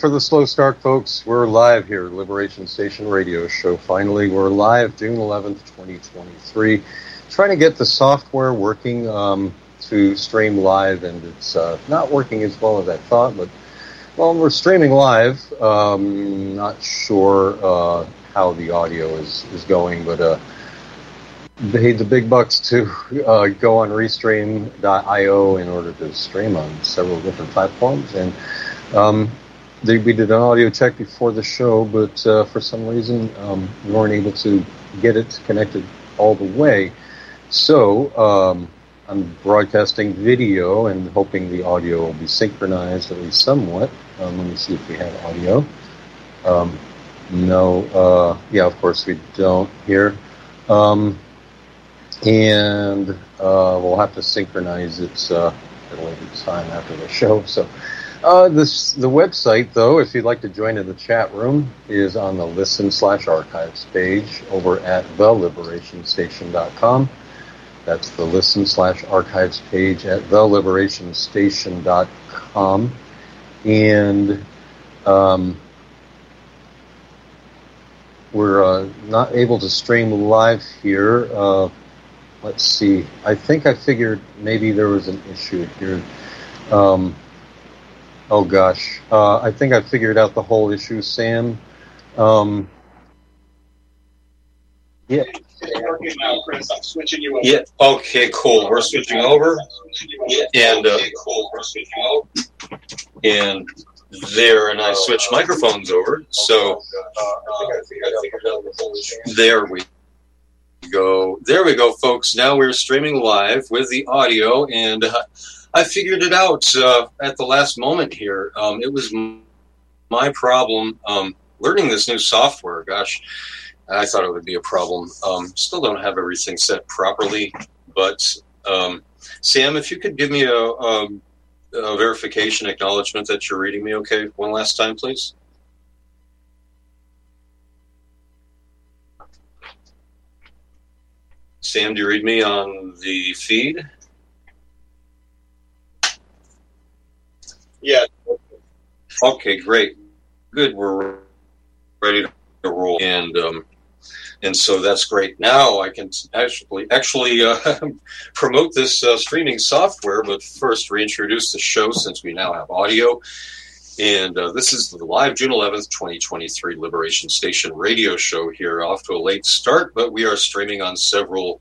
for the slow start, folks. We're live here, Liberation Station Radio Show. Finally, we're live June 11th, 2023. Trying to get the software working um, to stream live, and it's uh, not working as well as I thought, but Well, we're streaming live. Um, not sure uh, how the audio is, is going, but uh, paid the big bucks to uh, go on Restream.io in order to stream on several different platforms. And um, they, we did an audio check before the show, but uh, for some reason um, we weren't able to get it connected all the way. So um, I'm broadcasting video and hoping the audio will be synchronized at least somewhat. Um, let me see if we have audio. Um, no, uh, yeah, of course we don't here. Um, and uh, we'll have to synchronize it uh, at a later time after the show. So uh, this the website, though, if you'd like to join in the chat room, is on the listen slash archives page over at theliberationstation.com. That's the listen slash archives page at theliberationstation.com. And um, we're uh, not able to stream live here. Uh, let's see. I think I figured maybe there was an issue here. Um, Oh gosh, uh, I think I figured out the whole issue, Sam. Um, yeah. Yeah. Okay. Cool. We're switching over, and uh, and there, and I switched microphones over. So there we go. There we go, folks. Now we're streaming live with the audio and. I figured it out uh, at the last moment here. Um, it was my problem um, learning this new software. Gosh, I thought it would be a problem. Um, still don't have everything set properly, but um, Sam, if you could give me a, a, a verification acknowledgement that you're reading me okay one last time, please. Sam, do you read me on the feed? Yeah. Okay, great. Good. We're ready to roll. And um, and so that's great. Now I can actually actually uh, promote this uh, streaming software, but first reintroduce the show since we now have audio. And uh, this is the live June 11th, 2023 Liberation Station radio show here, off to a late start, but we are streaming on several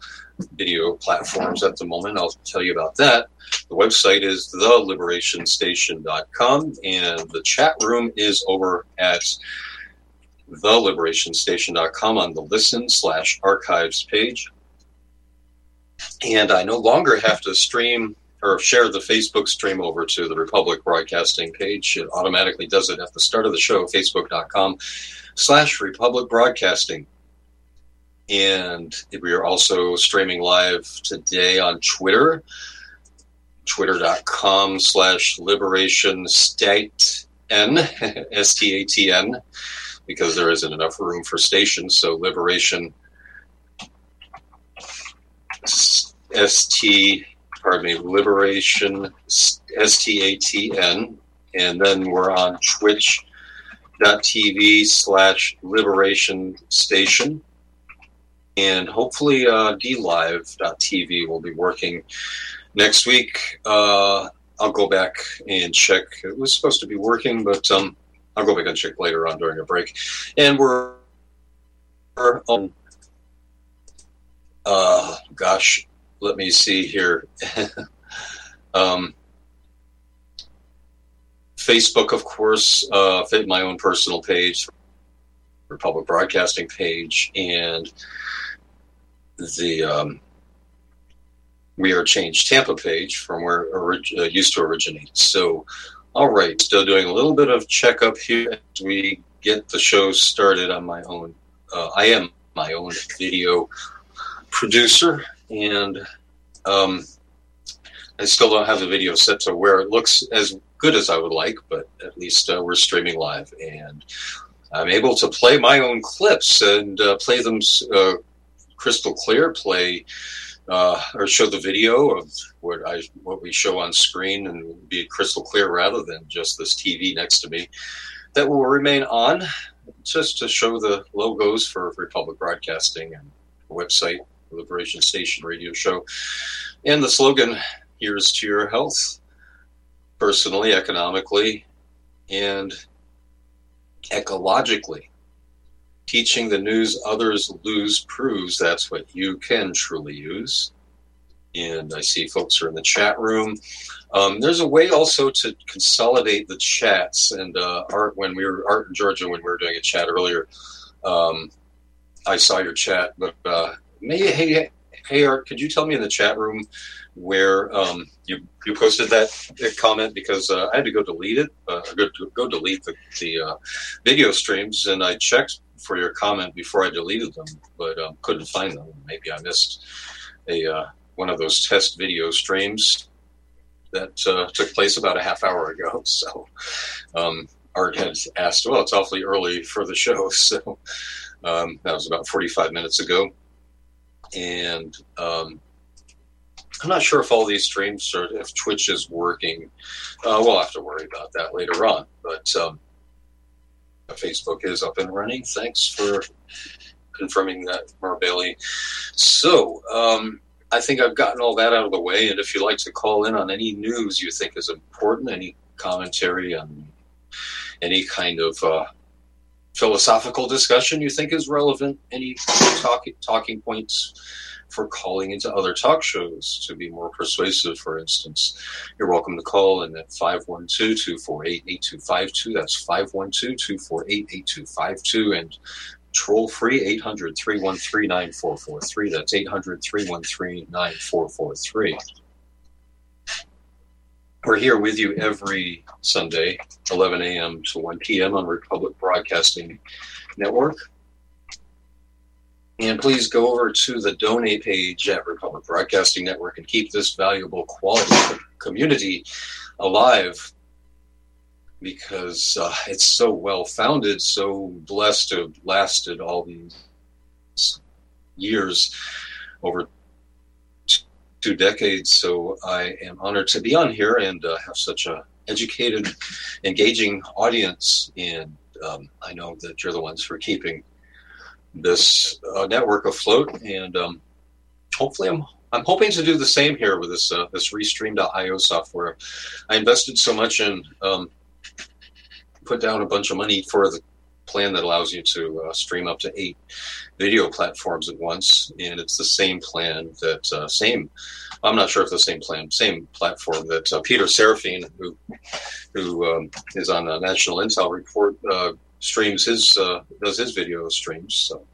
video platforms at the moment. I'll tell you about that. The website is theliberationstation.com, and the chat room is over at theliberationstation.com on the listen slash archives page. And I no longer have to stream or share the Facebook stream over to the Republic Broadcasting page. It automatically does it at the start of the show, facebook.com slash Republic Broadcasting. And we are also streaming live today on Twitter twitter.com slash liberation state n s-t-a-t-n because there isn't enough room for stations so liberation st pardon me liberation s-t-a-t-n and then we're on twitch.tv slash liberation station and hopefully uh, dlive.tv will be working next week, uh, I'll go back and check. It was supposed to be working, but um, I'll go back and check later on during a break. And we're, on, uh, gosh, let me see here. um, Facebook, of course, uh, my own personal page, Republic Broadcasting page, and the um, we are changed Tampa page from where it uh, used to originate. So, all right, still doing a little bit of checkup here as we get the show started on my own. Uh, I am my own video producer, and um, I still don't have the video set to where it looks as good as I would like, but at least uh, we're streaming live, and I'm able to play my own clips and uh, play them uh, crystal clear, play uh, or show the video of what I what we show on screen and be crystal clear rather than just this TV next to me. That will remain on just to show the logos for Republic Broadcasting and website, Liberation Station Radio Show, and the slogan: "Here's to your health, personally, economically, and ecologically. Teaching the news others lose proves that's what you can truly use. And I see folks are in the chat room. Um, there's a way also to consolidate the chats. And uh, Art, when we were Art in Georgia, when we were doing a chat earlier, um, I saw your chat. But uh, maybe, hey, hey, Art, could you tell me in the chat room where um, you you posted that comment because uh, I had to go delete it, uh, go, go delete the, the uh, video streams, and I checked for your comment before I deleted them, but um, couldn't find them. Maybe I missed a uh, one of those test video streams that uh, took place about a half hour ago. So um, Art had asked, "Well, it's awfully early for the show," so um, that was about forty-five minutes ago, and um, I'm not sure if all these streams are if Twitch is working. Uh, we'll have to worry about that later on. But um, Facebook is up and running. Thanks for confirming that, Marbelli. So um, I think I've gotten all that out of the way. And if you'd like to call in on any news you think is important, any commentary on any kind of uh, philosophical discussion you think is relevant, any talk, talking points for calling into other talk shows to be more persuasive, for instance. You're welcome to call in at 512 248 8252. That's 512 248 8252. And troll free 800 313 9443. That's 800 313 9443. We're here with you every Sunday, 11 a.m. to 1 p.m. on Republic Broadcasting Network. And please go over to the donate page at Republic Broadcasting Network and keep this valuable quality community alive because uh, it's so well founded, so blessed to have lasted all these years over two decades. So I am honored to be on here and uh, have such a educated, engaging audience. And um, I know that you're the ones for keeping this uh, network afloat, and um, hopefully, I'm I'm hoping to do the same here with this uh, this Restream.io software. I invested so much in um, put down a bunch of money for the plan that allows you to uh, stream up to eight video platforms at once, and it's the same plan that uh, same. I'm not sure if the same plan, same platform that uh, Peter Seraphine, who who um, is on the National Intel Report, uh, streams his uh, does his video streams. So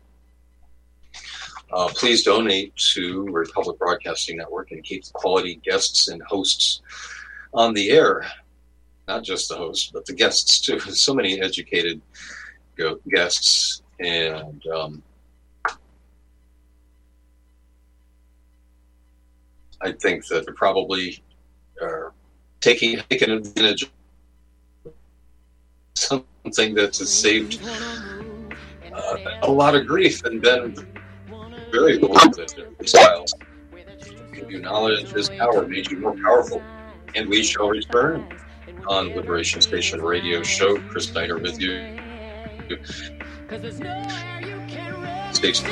uh, please donate to Republic Broadcasting Network and keep the quality guests and hosts on the air. Not just the hosts, but the guests too. So many educated guests and. Um, I think that they're probably are taking taking advantage something that has saved uh, a lot of grief and been very good styles. Give you knowledge is power, made you more powerful. And we shall return on Liberation Station Radio Show. Chris Steiner with you. Stay tuned.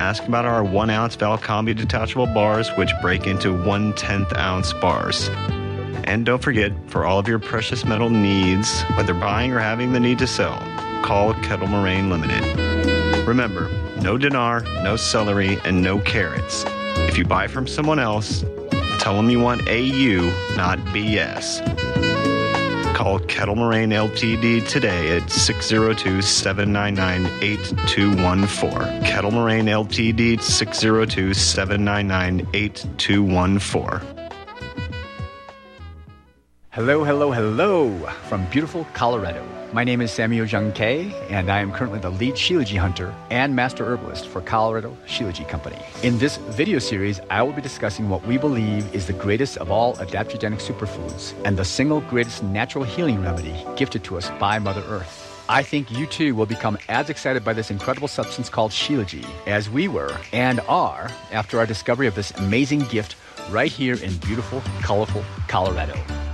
Ask about our 1 ounce Valcambi detachable bars, which break into 1 10th ounce bars. And don't forget, for all of your precious metal needs, whether buying or having the need to sell, call Kettle Moraine Limited. Remember, no dinar, no celery, and no carrots. If you buy from someone else, Tell them you want AU, not BS. Call Kettle Moraine Ltd today at 602 799 8214. Kettle Moraine Ltd 602 799 8214. Hello, hello, hello from beautiful Colorado. My name is Samuel Jung Kay, and I am currently the lead Shilajit hunter and master herbalist for Colorado Shilajit Company. In this video series, I will be discussing what we believe is the greatest of all adaptogenic superfoods and the single greatest natural healing remedy gifted to us by Mother Earth. I think you too will become as excited by this incredible substance called Shilajit as we were and are after our discovery of this amazing gift right here in beautiful, colorful Colorado.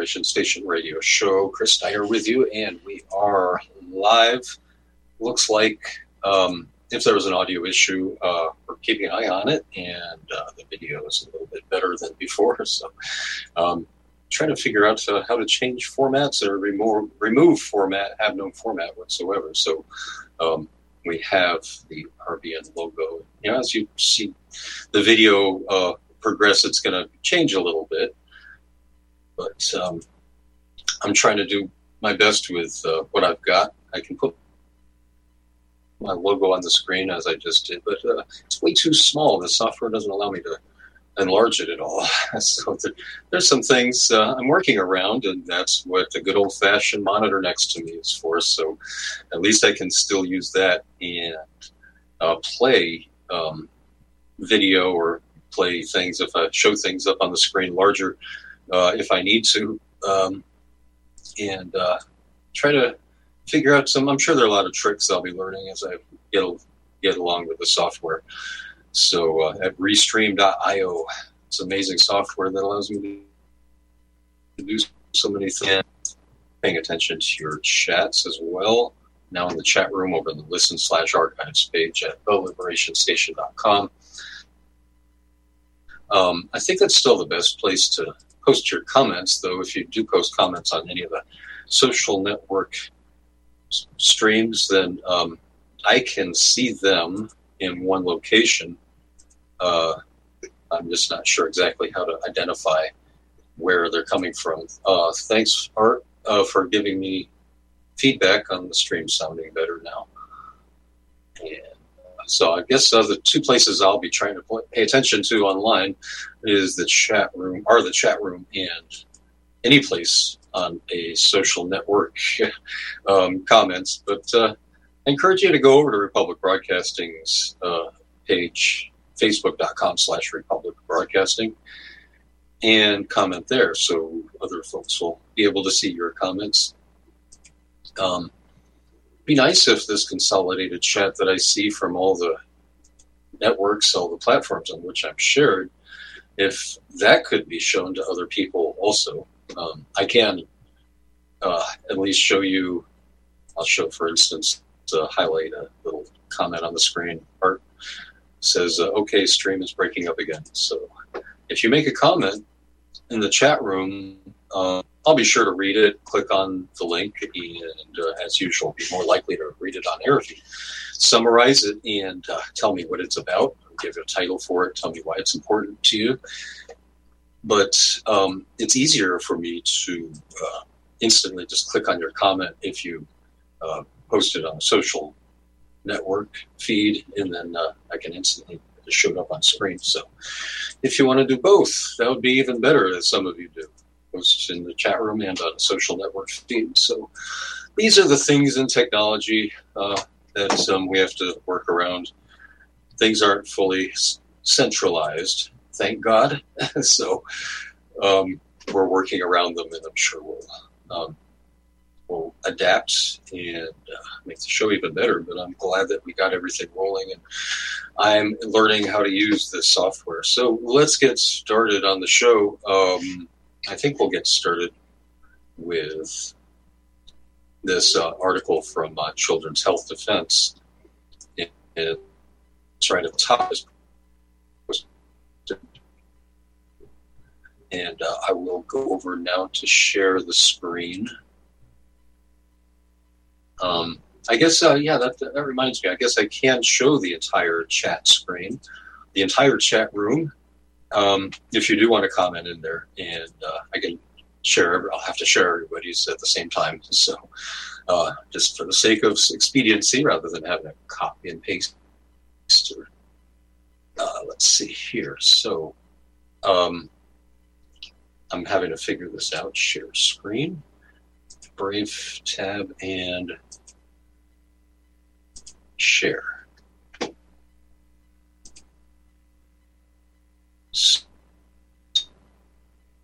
Liberation Station Radio Show. Chris Steiner with you, and we are live. Looks like um, if there was an audio issue, uh, we're keeping an eye on it, and uh, the video is a little bit better than before. So, um, trying to figure out uh, how to change formats or remove remove format, have no format whatsoever. So, um, we have the RBN logo. You know, as you see the video uh, progress, it's going to change a little bit but um, I'm trying to do my best with uh, what I've got. I can put my logo on the screen as I just did, but uh, it's way too small. The software doesn't allow me to enlarge it at all. so there, there's some things uh, I'm working around, and that's what the good old fashioned monitor next to me is for. So at least I can still use that and uh, play um, video or play things if I show things up on the screen larger uh, if I need to, um, and uh, try to figure out some. I'm sure there are a lot of tricks I'll be learning as I get get along with the software. So uh, at Restream.io, it's amazing software that allows me to do so many things. Paying attention to your chats as well. Now in the chat room over the listen slash archives page at theliberationstation.com. Um, I think that's still the best place to post your comments, though. If you do post comments on any of the social network s- streams, then um, I can see them in one location. Uh, I'm just not sure exactly how to identify where they're coming from. Uh, thanks, Art, uh, for giving me feedback on the stream sounding better now. And so I guess uh, the two places I'll be trying to pay attention to online is the chat room, are the chat room and any place on a social network um, comments. But uh, I encourage you to go over to Republic Broadcasting's uh, page, facebook.com slash Republic Broadcasting, and comment there so other folks will be able to see your comments. Um, be nice if this consolidated chat that I see from all the networks, all the platforms on which I'm shared, if that could be shown to other people also. Um, I can uh, at least show you. I'll show, for instance, to highlight a little comment on the screen. Art says, uh, "Okay, stream is breaking up again." So, if you make a comment in the chat room, uh, I'll be sure to read it. Click on the link, and uh, as usual, be more likely to read it on air if you summarize it and uh, tell me what it's about. Give a title for it. Tell me why it's important to you. But um, it's easier for me to uh, instantly just click on your comment if you uh, post it on a social network feed, and then uh, I can instantly show it up on screen. So if you want to do both, that would be even better, as some of you do. Post in the chat room and on social network feeds. So these are the things in technology uh, that um, we have to work around. Things aren't fully centralized, thank God. so um, we're working around them, and I'm sure we'll um, will adapt and uh, make the show even better. But I'm glad that we got everything rolling, and I'm learning how to use this software. So let's get started on the show. Um, I think we'll get started with this uh, article from uh, Children's Health Defense. And it's right at the top. And uh, I will go over now to share the screen. Um, I guess, uh, yeah, that, that reminds me. I guess I can show the entire chat screen, the entire chat room, um, if you do want to comment in there. And uh, I can share, I'll have to share everybody's at the same time. So uh, just for the sake of expediency, rather than having a copy and paste. Uh, let's see here. So um, I'm having to figure this out. Share screen, Brave tab, and share.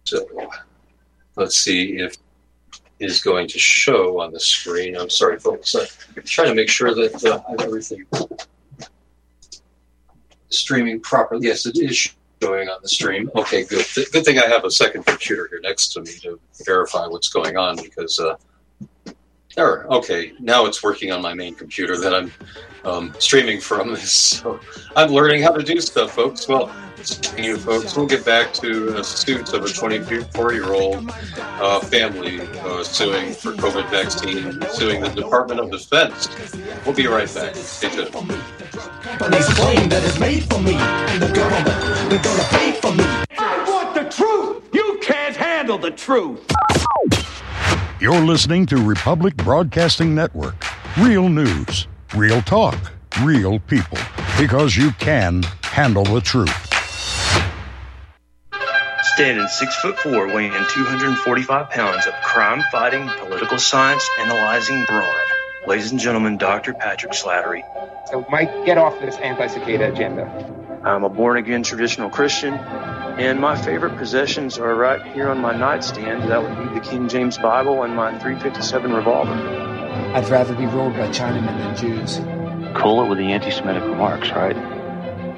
So let's see if is going to show on the screen. I'm sorry, folks. I'm trying to make sure that uh, everything streaming properly. Yes, it is showing on the stream. Okay, good. Th- good thing I have a second computer here next to me to verify what's going on because. Uh, there. Okay, now it's working on my main computer that I'm um, streaming from. So I'm learning how to do stuff, folks. Well, you folks, we'll get back to a suit of a 24-year-old uh, family uh, suing for COVID vaccine, suing the Department of Defense. We'll be right back. Stay tuned. Companies claim that it's made for me, and the government, they're gonna pay for me. I want the truth. You can't handle the truth. You're listening to Republic Broadcasting Network. Real news, real talk, real people. Because you can handle the truth. Standing six foot four, weighing 245 pounds of crime fighting, political science analyzing brawn. Ladies and gentlemen, Dr. Patrick Slattery. So, Mike, get off this anti cicada agenda. I'm a born again traditional Christian, and my favorite possessions are right here on my nightstand. That would be the King James Bible and my 357 revolver. I'd rather be ruled by Chinamen than Jews. Cool it with the anti Semitic remarks, right?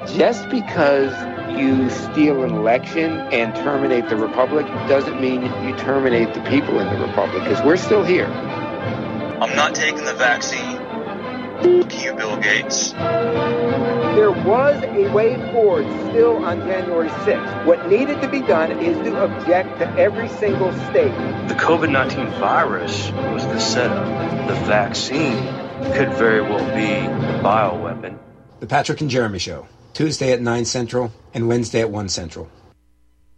Just because you steal an election and terminate the Republic doesn't mean you terminate the people in the Republic, because we're still here. I'm not taking the vaccine. Fuck you, Bill Gates. There was a way forward still on January 6th. What needed to be done is to object to every single state. The COVID 19 virus was the setup. The vaccine could very well be the bioweapon. The Patrick and Jeremy Show, Tuesday at 9 Central and Wednesday at 1 Central.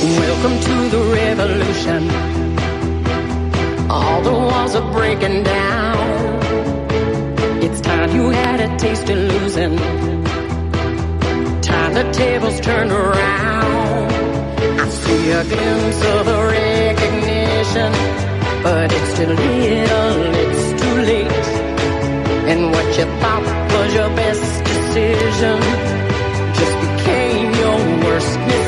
Welcome to the revolution. All the walls are breaking down. It's time you had a taste of losing. Time the tables turn around. I see a glimpse of a recognition, but it's too little, it's too late. And what you thought was your best decision just became your worst mistake.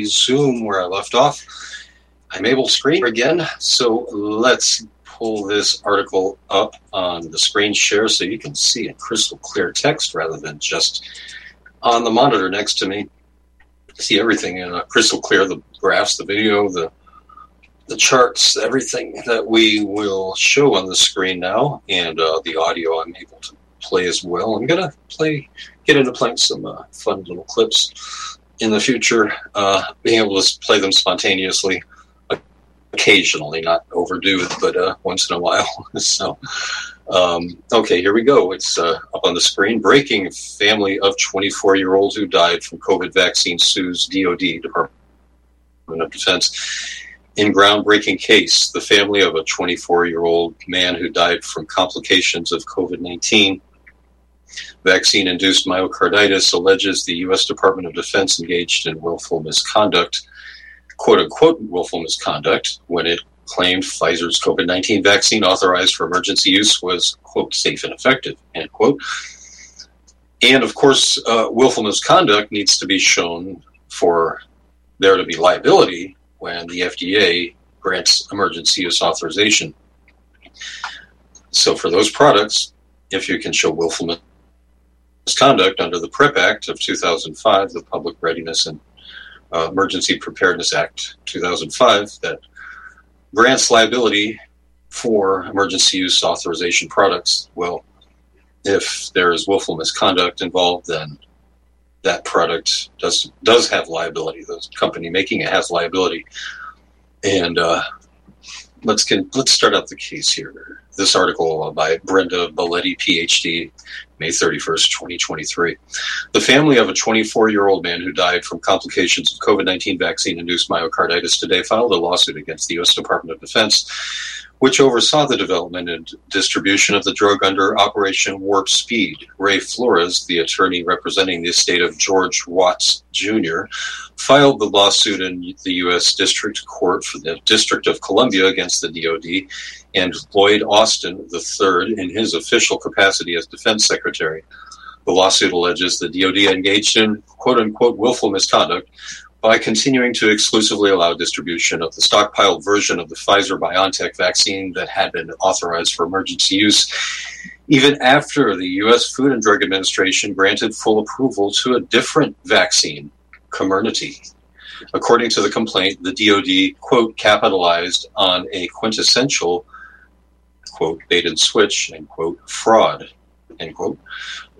Resume where I left off. I'm able to screen again, so let's pull this article up on the screen share so you can see in crystal clear text rather than just on the monitor next to me. See everything in crystal clear the graphs, the video, the the charts, everything that we will show on the screen now, and uh, the audio I'm able to play as well. I'm gonna play, get into playing some uh, fun little clips in the future, uh, being able to play them spontaneously, occasionally, not overdo it, but uh, once in a while. so, um, okay, here we go. It's uh, up on the screen. Breaking family of 24 year old who died from COVID vaccine sues DoD Department of Defense. In groundbreaking case, the family of a 24 year old man who died from complications of COVID 19 vaccine induced myocarditis alleges the U.S. Department of Defense engaged in willful misconduct, quote unquote, willful misconduct, when it claimed Pfizer's COVID 19 vaccine authorized for emergency use was, quote, safe and effective, end quote. And of course, uh, willful misconduct needs to be shown for there to be liability when the FDA grants emergency use authorization. So for those products, if you can show willful misconduct under the PrEP Act of 2005, the Public Readiness and uh, Emergency Preparedness Act 2005, that grants liability for emergency use authorization products. Well, if there is willful misconduct involved, then that product does does have liability. The company making it has liability. And uh, let's get, let's start out the case here. This article uh, by Brenda Baletti, PhD, May 31st, 2023. The family of a 24 year old man who died from complications of COVID 19 vaccine induced myocarditis today filed a lawsuit against the U.S. Department of Defense which oversaw the development and distribution of the drug under Operation Warp Speed. Ray Flores, the attorney representing the estate of George Watts Jr., filed the lawsuit in the U.S. District Court for the District of Columbia against the DoD and Lloyd Austin III in his official capacity as Defense Secretary. The lawsuit alleges the DoD engaged in quote unquote willful misconduct by continuing to exclusively allow distribution of the stockpiled version of the Pfizer BioNTech vaccine that had been authorized for emergency use, even after the U.S. Food and Drug Administration granted full approval to a different vaccine, Comirnaty. According to the complaint, the DoD, quote, capitalized on a quintessential, quote, bait and switch, end quote, fraud, end quote,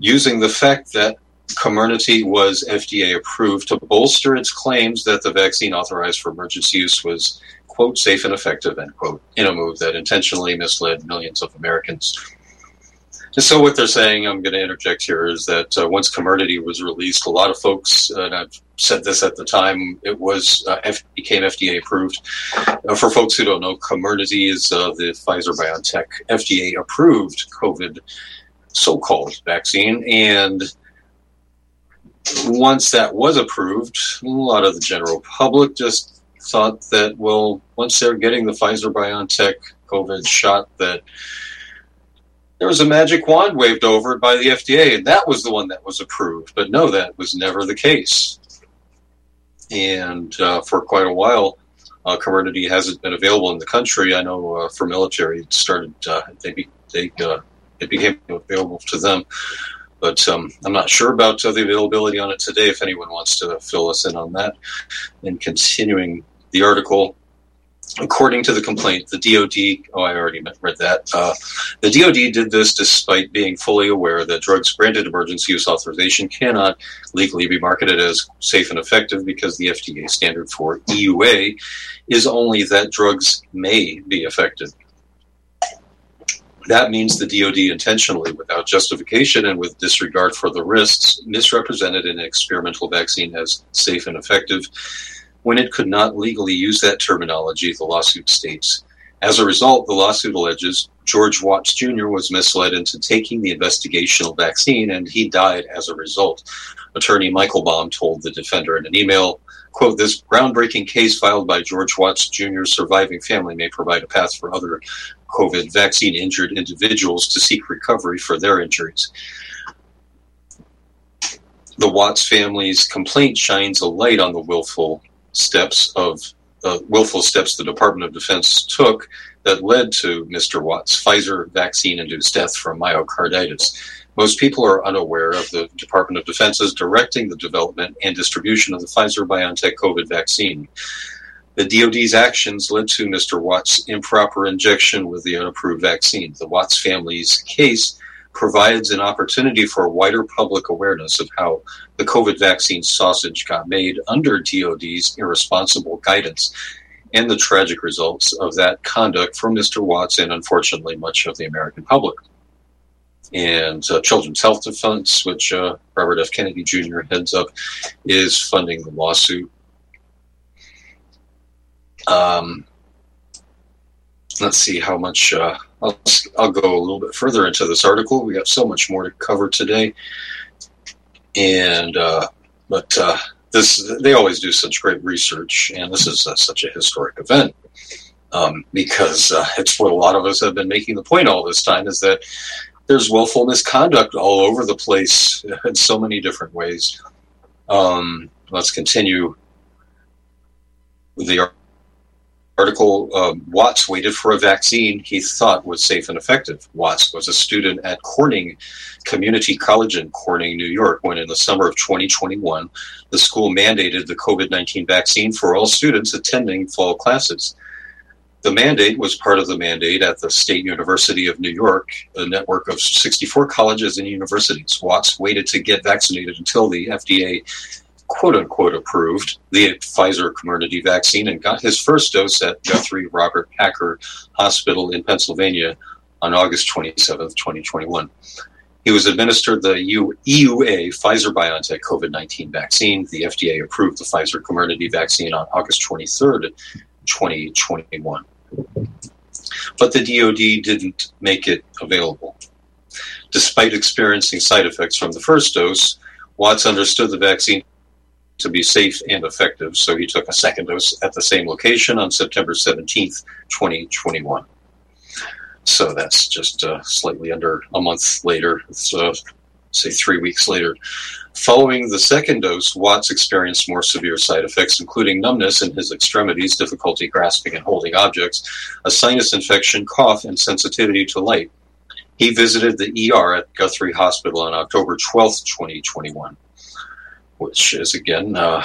using the fact that Comirnaty was FDA approved to bolster its claims that the vaccine authorized for emergency use was, quote, safe and effective, end quote, in a move that intentionally misled millions of Americans. So, what they're saying, I'm going to interject here, is that uh, once Comirnaty was released, a lot of folks, and I've said this at the time, it was uh, F- became FDA approved. Uh, for folks who don't know, Comirnaty is uh, the Pfizer BioNTech FDA approved COVID so called vaccine. And once that was approved, a lot of the general public just thought that, well, once they're getting the Pfizer BioNTech COVID shot, that there was a magic wand waved over it by the FDA, and that was the one that was approved. But no, that was never the case. And uh, for quite a while, uh, Comirnaty hasn't been available in the country. I know uh, for military, it started, uh, they, be, they uh, it became available to them but um, I'm not sure about uh, the availability on it today. If anyone wants to fill us in on that, and continuing the article. According to the complaint, the DoD, oh, I already read that. Uh, the DoD did this despite being fully aware that drugs granted emergency use authorization cannot legally be marketed as safe and effective because the FDA standard for EUA is only that drugs may be effective. That means the DoD intentionally, without justification and with disregard for the risks, misrepresented an experimental vaccine as safe and effective when it could not legally use that terminology, the lawsuit states. As a result, the lawsuit alleges George Watts Jr. was misled into taking the investigational vaccine and he died as a result. Attorney Michael Baum told the defender in an email, quote, this groundbreaking case filed by George Watts Jr.'s surviving family may provide a path for other COVID vaccine injured individuals to seek recovery for their injuries. The Watts family's complaint shines a light on the willful steps of uh, willful steps the Department of Defense took that led to Mr. Watts' Pfizer vaccine-induced death from myocarditis. Most people are unaware of the Department of Defense's directing the development and distribution of the Pfizer BioNTech COVID vaccine. The DoD's actions led to Mr. Watts' improper injection with the unapproved vaccine. The Watts family's case provides an opportunity for wider public awareness of how the COVID vaccine sausage got made under DoD's irresponsible guidance and the tragic results of that conduct for Mr. Watts and unfortunately much of the American public. And uh, Children's Health Defense, which uh, Robert F. Kennedy Jr. heads up, is funding the lawsuit um, let's see how much. Uh, I'll, I'll go a little bit further into this article. We got so much more to cover today, and uh, but uh, this they always do such great research, and this is uh, such a historic event um, because uh, it's what a lot of us have been making the point all this time is that there's willful misconduct all over the place in so many different ways. Um, let's continue the article uh, Watts waited for a vaccine he thought was safe and effective. Watts was a student at Corning Community College in Corning, New York, when in the summer of 2021, the school mandated the COVID 19 vaccine for all students attending fall classes. The mandate was part of the mandate at the State University of New York, a network of 64 colleges and universities. Watts waited to get vaccinated until the FDA quote unquote approved the Pfizer Comirnaty vaccine and got his first dose at Guthrie Robert Packer Hospital in Pennsylvania on August 27, 2021. He was administered the EUA Pfizer BioNTech COVID 19 vaccine. The FDA approved the Pfizer Comirnaty vaccine on August 23rd, 2021. But the DoD didn't make it available. Despite experiencing side effects from the first dose, Watts understood the vaccine to be safe and effective, so he took a second dose at the same location on September 17th, 2021. So that's just uh, slightly under a month later. It's, uh, say three weeks later. Following the second dose, Watts experienced more severe side effects, including numbness in his extremities, difficulty grasping and holding objects, a sinus infection, cough, and sensitivity to light. He visited the ER at Guthrie Hospital on October 12th, 2021, which is again uh,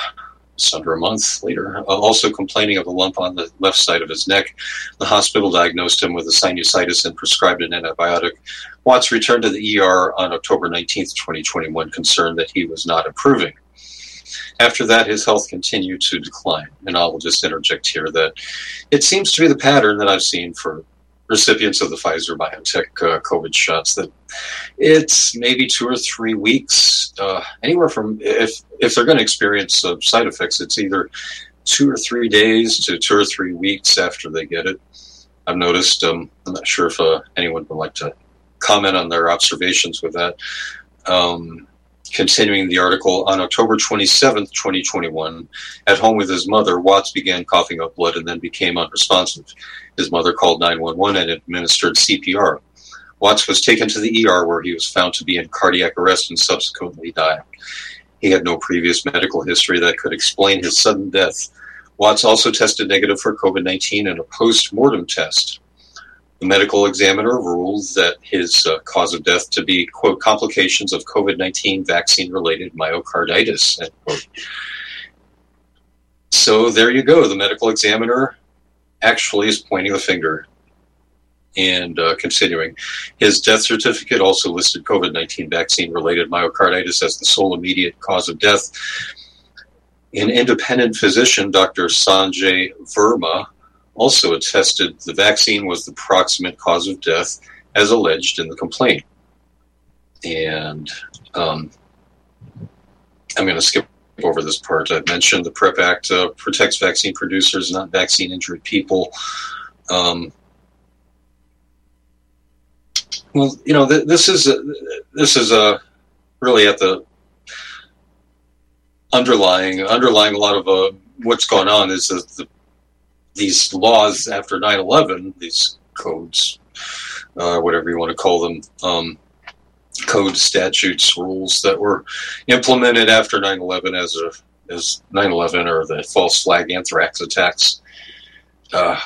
just under a month later. Uh, also complaining of a lump on the left side of his neck. The hospital diagnosed him with a sinusitis and prescribed an antibiotic. Watts returned to the ER on October 19th, 2021, concerned that he was not improving. After that, his health continued to decline. And I will just interject here that it seems to be the pattern that I've seen for recipients of the Pfizer BioNTech uh, COVID shots that it's maybe two or three weeks, uh, anywhere from if if they're going to experience uh, side effects, it's either two or three days to two or three weeks after they get it. I've noticed. Um, I'm not sure if uh, anyone would like to comment on their observations with that. Um, continuing the article, on October 27th, 2021, at home with his mother, Watts began coughing up blood and then became unresponsive. His mother called 911 and administered CPR. Watts was taken to the ER where he was found to be in cardiac arrest and subsequently died. He had no previous medical history that could explain his sudden death. Watts also tested negative for COVID 19 in a post mortem test. The medical examiner ruled that his uh, cause of death to be, quote, complications of COVID 19 vaccine related myocarditis, end quote. So there you go. The medical examiner actually is pointing the finger and uh, continuing. His death certificate also listed COVID 19 vaccine related myocarditis as the sole immediate cause of death. An independent physician, Dr. Sanjay Verma, also attested the vaccine was the proximate cause of death as alleged in the complaint. And um, I'm going to skip over this part. I mentioned the PrEP Act uh, protects vaccine producers, not vaccine injured people. Um, well, you know, th- this is a, this is a really at the underlying underlying a lot of uh, what's going on is that the, these laws after 9-11, these codes, uh, whatever you want to call them, um, code statutes, rules that were implemented after 9-11 as a as 9-11 or the false flag anthrax attacks. Uh,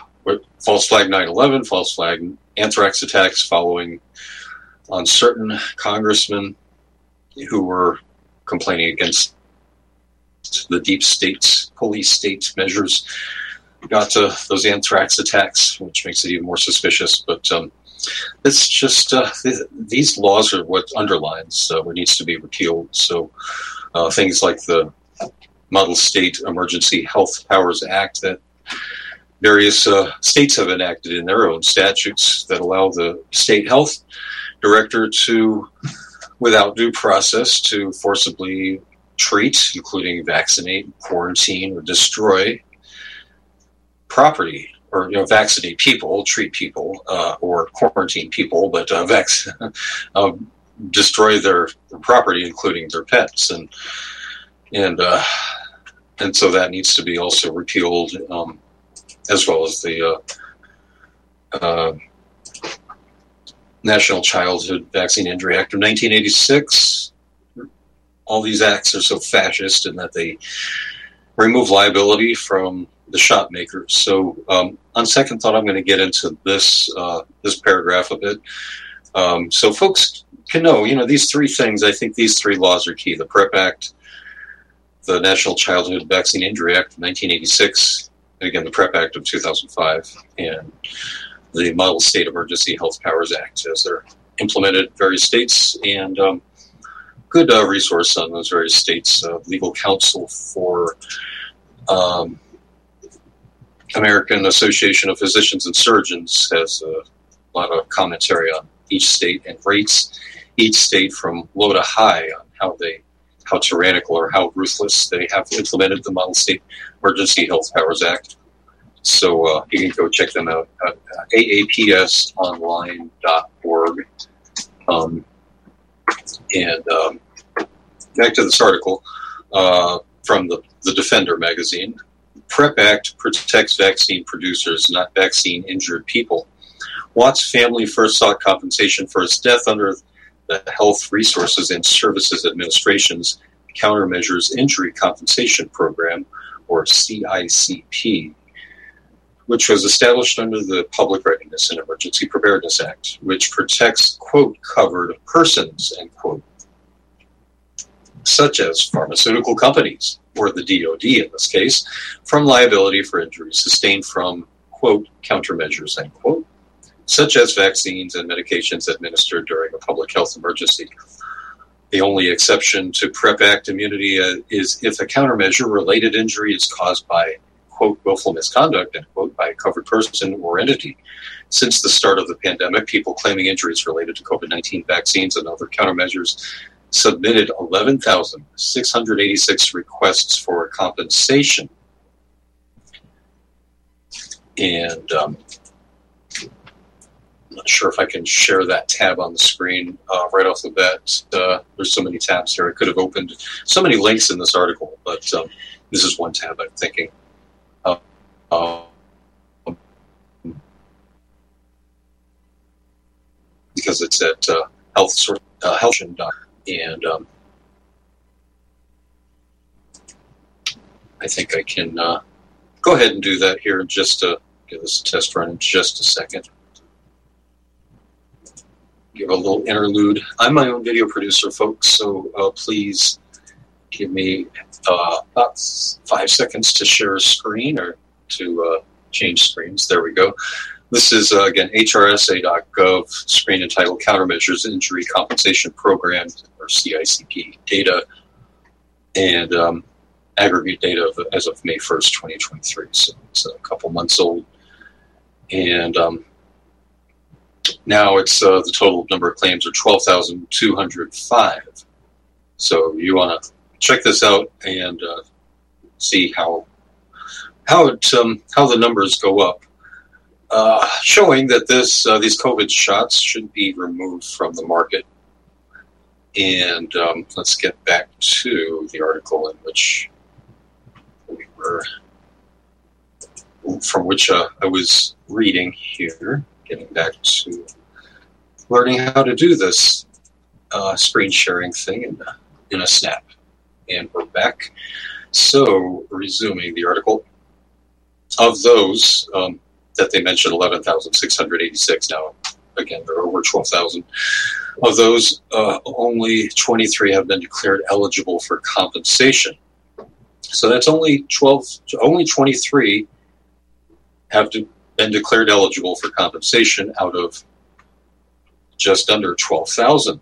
false flag 9-11, false flag anthrax attacks following on certain congressmen who were complaining against the deep states, police state measures. Got to those anthrax attacks, which makes it even more suspicious. But um, it's just uh, th- these laws are what underlines uh, what needs to be repealed. So uh, things like the Model State Emergency Health Powers Act that various uh, states have enacted in their own statutes that allow the state health director to, without due process, to forcibly treat, including vaccinate, quarantine, or destroy property, or you know, vaccinate people, treat people, uh, or quarantine people, but uh, vac- uh, destroy their, their, property, including their pets, and and uh, and so that needs to be also repealed, um, as well as the uh, uh, National Childhood Vaccine Injury Act of 1986. All these acts are so fascist in that they remove liability from the shot makers. So, um, on second thought, I'm going to get into this uh, this paragraph a bit, um, so folks can know. You know, these three things. I think these three laws are key: the PrEP Act, the National Childhood Vaccine Injury Act of 1986, and again the PrEP Act of 2005, and the Model State Emergency Health Powers Act, as they're implemented in various states, and um, good uh, resource on those various states. Uh, legal counsel for um, American Association of Physicians and Surgeons has a lot of commentary on each state and rates each state from low to high on how they how tyrannical or how ruthless they have implemented the Model State Emergency Health Powers Act. So uh, you can go check them out at aapsonline.org. Um, and um, back to this article uh, from the, the Defender magazine. PrEP Act protects vaccine producers, not vaccine injured people. Watt's family first sought compensation for his death under the Health Resources and Services Administration's Countermeasures Injury Compensation Program, or CICP, which was established under the Public Readiness and Emergency Preparedness Act, which protects, quote, covered persons, end quote, such as pharmaceutical companies, or the DoD in this case, from liability for injuries sustained from, quote, countermeasures, end quote, such as vaccines and medications administered during a public health emergency. The only exception to PrEP Act immunity uh, is if a countermeasure related injury is caused by, quote, willful misconduct, end quote, by a covered person or entity. Since the start of the pandemic, people claiming injuries related to COVID 19 vaccines and other countermeasures submitted 11,686 requests for compensation. And um, I'm not sure if I can share that tab on the screen uh, right off the bat. Uh, there's so many tabs here. I could have opened so many links in this article, but um, this is one tab I'm thinking. Uh, because it's at uh, health uh, health and um, I think I can uh, go ahead and do that here just a give this a test run in just a second. Give a little interlude. I'm my own video producer, folks, so uh, please give me uh, about five seconds to share a screen or to uh, change screens. There we go. This is, uh, again, HRSA.gov, screen entitled Countermeasures Injury Compensation Program, or CICP data, and um, aggregate data of, as of May 1st, 2023. So it's a couple months old. And um, now it's uh, the total number of claims are 12,205. So you want to check this out and uh, see how how it um, how the numbers go up uh, showing that this uh, these COVID shots should be removed from the market. And um, let's get back to the article in which we were, from which uh, I was reading here. Getting back to learning how to do this uh, screen sharing thing in a, in a snap. And we're back. So, resuming the article, of those, um, that they mentioned 11,686. Now, again, there are over 12,000. Of those, uh, only 23 have been declared eligible for compensation. So that's only 12, only 23 have de- been declared eligible for compensation out of just under 12,000.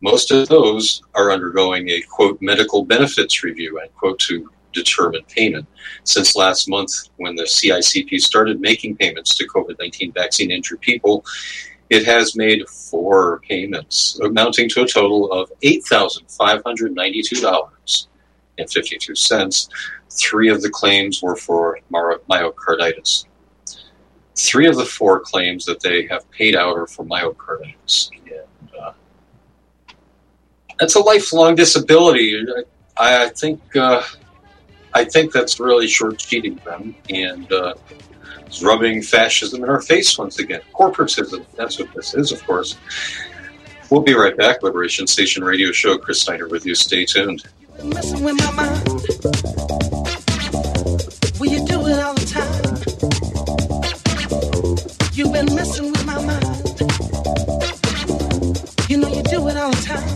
Most of those are undergoing a quote medical benefits review end quote to determine payment. Since last month, when the CICP started making payments to COVID 19 vaccine injured people, it has made four payments, amounting to a total of $8,592.52. Three of the claims were for myocarditis. Three of the four claims that they have paid out are for myocarditis. And, uh, that's a lifelong disability. I, I think uh, I think that's really short cheating them and uh, rubbing fascism in our face once again. Corporatism, that's what this is, of course. We'll be right back. Liberation Station Radio Show. Chris Steiner with you. Stay tuned. You've been messing with my mind. You know you do it all the time.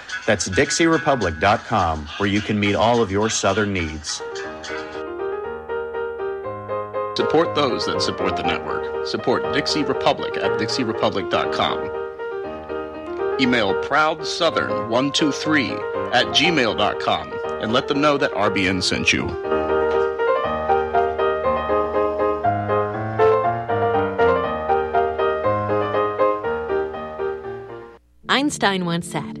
That's DixieRepublic.com, where you can meet all of your Southern needs. Support those that support the network. Support Dixie Republic at DixieRepublic.com. Email ProudSouthern123 at gmail.com and let them know that RBN sent you. Einstein once said,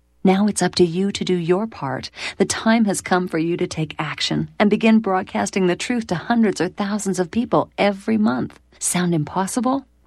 Now it's up to you to do your part. The time has come for you to take action and begin broadcasting the truth to hundreds or thousands of people every month. Sound impossible?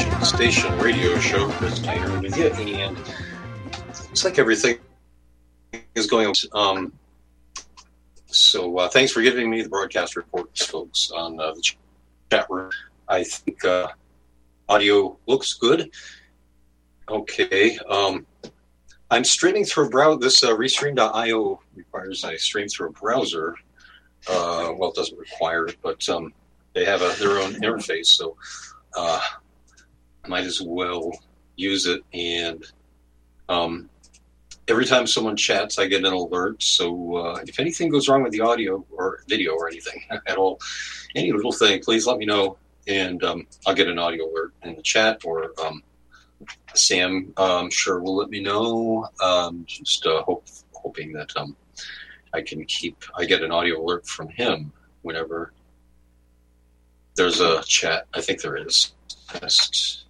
on Liberation Station Radio Show. You, and it's like everything is going on. Um, so uh, thanks for giving me the broadcast reports, folks, on uh, the chat room. I think uh, audio looks good. Okay. Um, I'm streaming through a browser. This uh, Restream.io requires I stream through a browser. Uh, well, it doesn't require it, but um, they have a, their own interface, so uh, might as well use it. And um, every time someone chats, I get an alert. So uh, if anything goes wrong with the audio or video or anything at all, any little thing, please let me know, and um, I'll get an audio alert in the chat or. Um, Sam, um, sure will let me know. Um, just uh, hope, hoping that um, I can keep. I get an audio alert from him whenever there's a chat. I think there is. Test.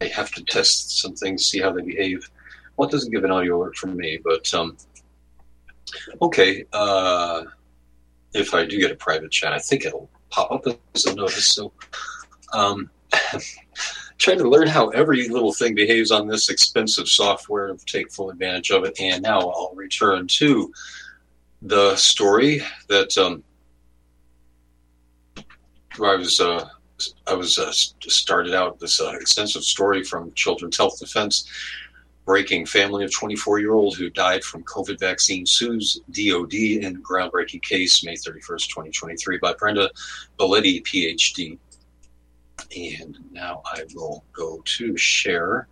I have to test some things, see how they behave. Well, it doesn't give an audio alert from me, but um, okay. Uh, if I do get a private chat, I think it'll pop up as a notice. So. Um, trying to learn how every little thing behaves on this expensive software take full advantage of it. And now I'll return to the story that um, I was uh, I was uh, started out this uh, extensive story from Children's Health Defense, breaking family of 24 year old who died from COVID vaccine sues DoD in groundbreaking case May 31st, 2023 by Brenda Baletti, PhD. And now I will go to share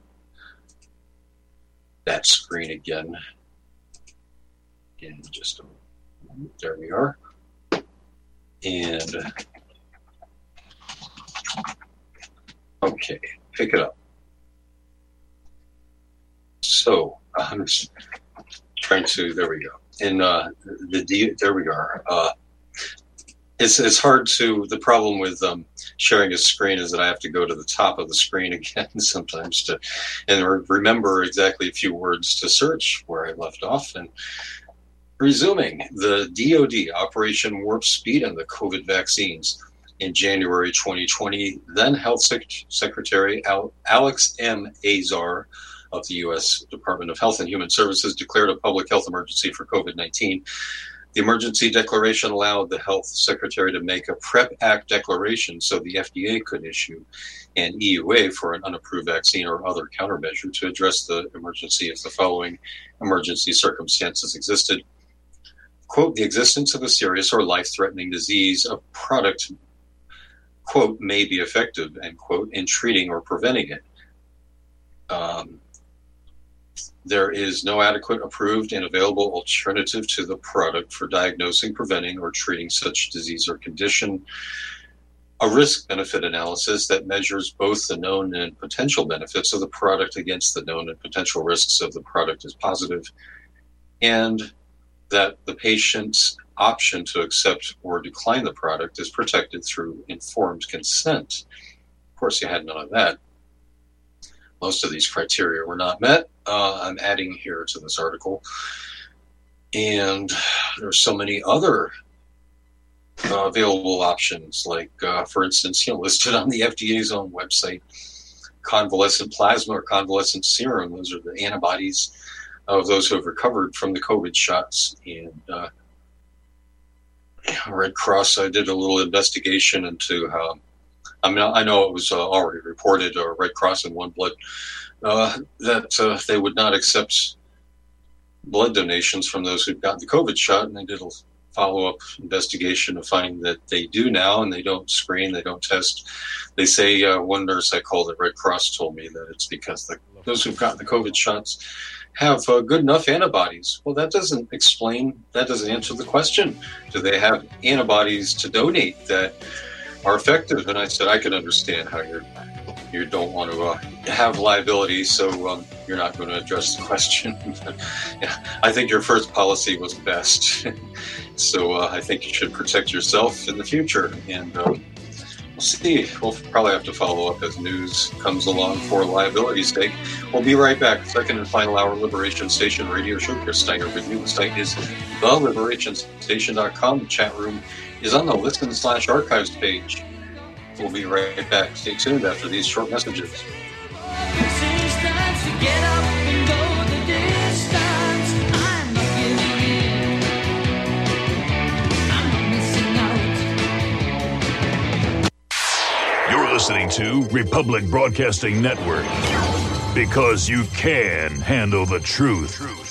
that screen again in just a. There we are. And okay, pick it up. So I'm just trying to. There we go. In uh, the there we are. Uh, it's it's hard to. The problem with um, sharing a screen is that I have to go to the top of the screen again sometimes to, and re- remember exactly a few words to search where I left off. And resuming the DoD Operation Warp Speed and the COVID vaccines in January 2020, then Health Sec- Secretary Al- Alex M. Azar of the U.S. Department of Health and Human Services declared a public health emergency for COVID 19. The emergency declaration allowed the health secretary to make a PrEP Act declaration so the FDA could issue an EUA for an unapproved vaccine or other countermeasure to address the emergency if the following emergency circumstances existed. Quote, the existence of a serious or life threatening disease of product, quote, may be effective, end quote, in treating or preventing it. Um, there is no adequate, approved, and available alternative to the product for diagnosing, preventing, or treating such disease or condition. A risk benefit analysis that measures both the known and potential benefits of the product against the known and potential risks of the product is positive, and that the patient's option to accept or decline the product is protected through informed consent. Of course, you had none of that. Most of these criteria were not met. Uh, I'm adding here to this article. And there's so many other uh, available options, like, uh, for instance, you know, listed on the FDA's own website, convalescent plasma or convalescent serum. Those are the antibodies of those who have recovered from the COVID shots. And uh, Red Cross, I did a little investigation into how. I mean, I know it was uh, already reported, uh, Red Cross and One Blood, uh, that uh, they would not accept blood donations from those who've gotten the COVID shot, and they did a follow-up investigation to find that they do now, and they don't screen, they don't test. They say uh, one nurse I called at Red Cross told me that it's because the, those who've gotten the COVID shots have uh, good enough antibodies. Well, that doesn't explain, that doesn't answer the question. Do they have antibodies to donate that are effective? And I said, I can understand how you're, you don't want to uh, have liability, so um, you're not going to address the question. yeah, I think your first policy was best. so uh, I think you should protect yourself in the future. And um, we'll see. We'll probably have to follow up as news comes along for liability's sake. We'll be right back. Second and final hour Liberation Station radio show. Chris Steiner with you. The site is theliberationsstation.com. The chat room is on the listen slash archives page. We'll be right back. Stay tuned after these short messages. Listening to Republic Broadcasting Network because you can handle the truth.